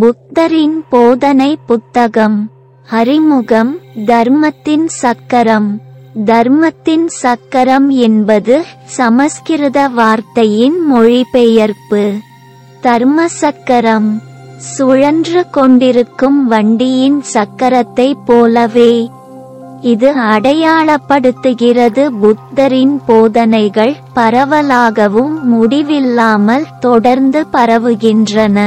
புத்தரின் போதனை புத்தகம் அறிமுகம் தர்மத்தின் சக்கரம். தர்மத்தின் சக்கரம் என்பது சமஸ்கிருத வார்த்தையின் மொழிபெயர்ப்பு. தர்ம சக்கரம் சுழன்று கொண்டிருக்கும் வண்டியின் சக்கரத்தை போலவே. இது அடையாளப்படுத்துகிறது புத்தரின் போதனைகள் பரவலாகவும் முடிவில்லாமல் தொடர்ந்து பரவுகின்றன.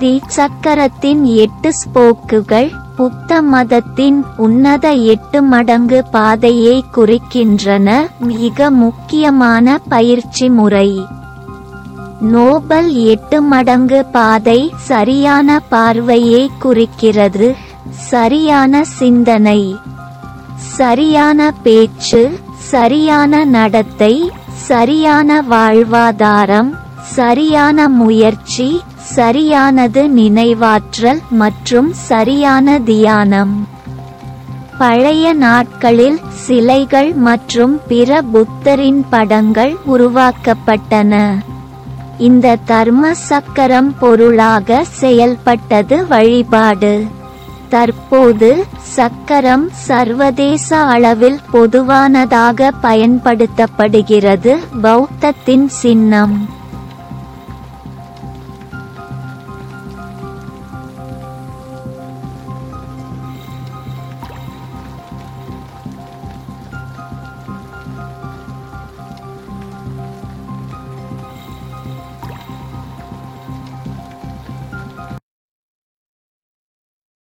தீச்சக்கரத்தின் எட்டு ஸ்போக்குகள் புத்த மதத்தின் உன்னத எட்டு மடங்கு பாதையை குறிக்கின்றன. மிக முக்கியமான பயிற்சி முறை. நோபல் எட்டு மடங்கு பாதை சரியான பார்வையை குறிக்கிறது. சரியான சிந்தனை. சரியான பேச்சு சரியான நடத்தை சரியான வாழ்வாதாரம் சரியான முயற்சி சரியானது நினைவாற்றல் மற்றும் சரியான தியானம். பழைய நாட்களில் சிலைகள் மற்றும் பிற புத்தரின் படங்கள் உருவாக்கப்பட்டன. இந்த தர்ம சக்கரம் பொருளாக செயல்பட்டது வழிபாடு. தற்போது சக்கரம் சர்வதேச அளவில் பொதுவானதாக பயன்படுத்தப்படுகிறது பௌத்தத்தின் சின்னம்.